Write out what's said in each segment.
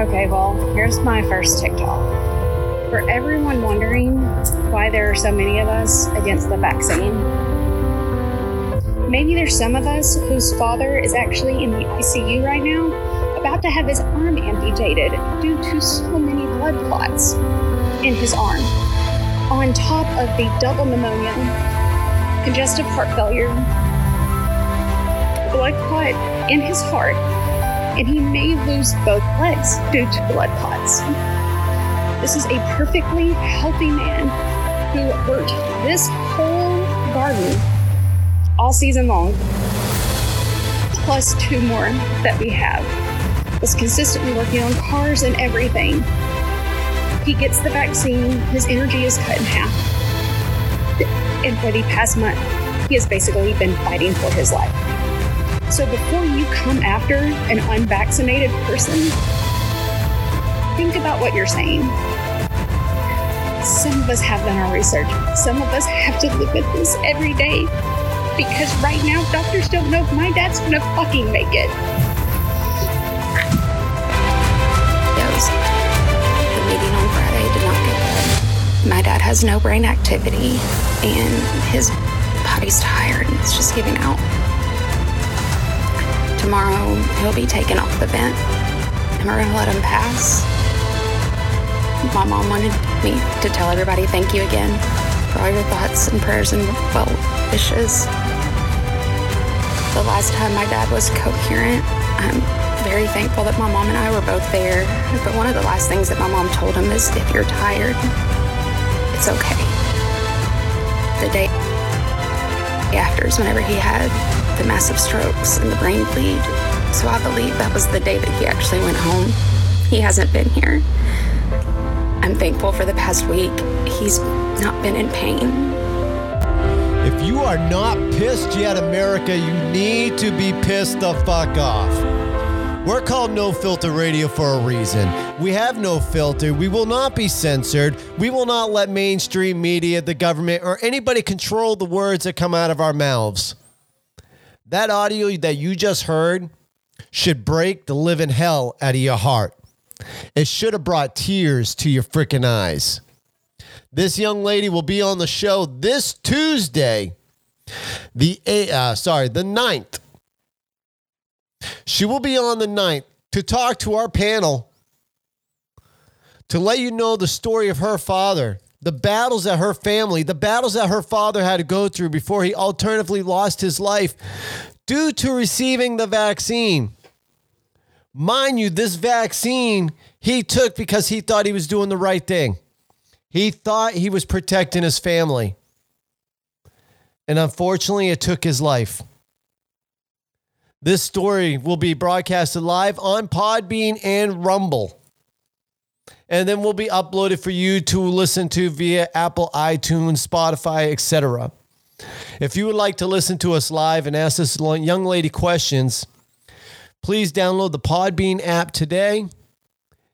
Okay, well, here's my first TikTok. For everyone wondering why there are so many of us against the vaccine, maybe there's some of us whose father is actually in the ICU right now, about to have his arm amputated due to so many blood clots in his arm, on top of the double pneumonia, congestive heart failure, blood clot in his heart, and he may lose both legs due to blood clots. This is a perfectly healthy man who worked this whole garden all season long, plus two more that we have. Was consistently working on cars and everything. He gets the vaccine, his energy is cut in half. And for the past month, he has basically been fighting for his life. So before you come after an unvaccinated person, think about what you're saying. Some of us have done our research. Some of us have to live with this every day because right now doctors don't know if my dad's gonna fucking make it. The meeting on Friday did not go good. My dad has no brain activity and his body's tired and it's just giving out. Tomorrow he'll be taken off the vent and we're gonna let him pass. My mom wanted me to tell everybody thank you again for all your thoughts and prayers and well wishes. The last time my dad was coherent, I'm very thankful that my mom and I were both there. But one of the last things that my mom told him is if you're tired, it's okay. The day after is whenever he had the massive strokes and the brain bleed. So I believe that was the day that he actually went home. He hasn't been here. I'm thankful for the past week. He's not been in pain. If you are not pissed yet, America, you need to be pissed the fuck off. We're called No Filter Radio for a reason. We have no filter. We will not be censored. We will not let mainstream media, the government, or anybody control the words that come out of our mouths. That audio that you just heard should break the living hell out of your heart. It should have brought tears to your freaking eyes. This young lady will be on the show this Tuesday, the uh, sorry, the 9th. She will be on the 9th to talk to our panel to let you know the story of her father, the battles that her family, the battles that her father had to go through before he alternatively lost his life due to receiving the vaccine. Mind you, this vaccine he took because he thought he was doing the right thing. He thought he was protecting his family. And unfortunately, it took his life. This story will be broadcasted live on Podbean and Rumble. And then will be uploaded for you to listen to via Apple, iTunes, Spotify, etc. If you would like to listen to us live and ask this young lady questions, please download the Podbean app today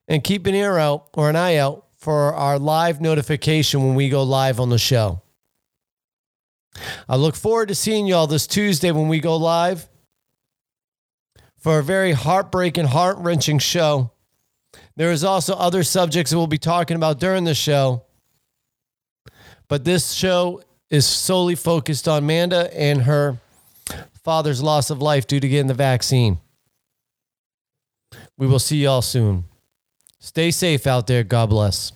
and keep an ear out or an eye out for our live notification when we go live on the show. I look forward to seeing y'all this Tuesday when we go live for a very heartbreaking, heart wrenching show. There is also other subjects that we'll be talking about during the show. But this show is solely focused on Manda and her father's loss of life due to getting the vaccine. We will see y'all soon. Stay safe out there. God bless.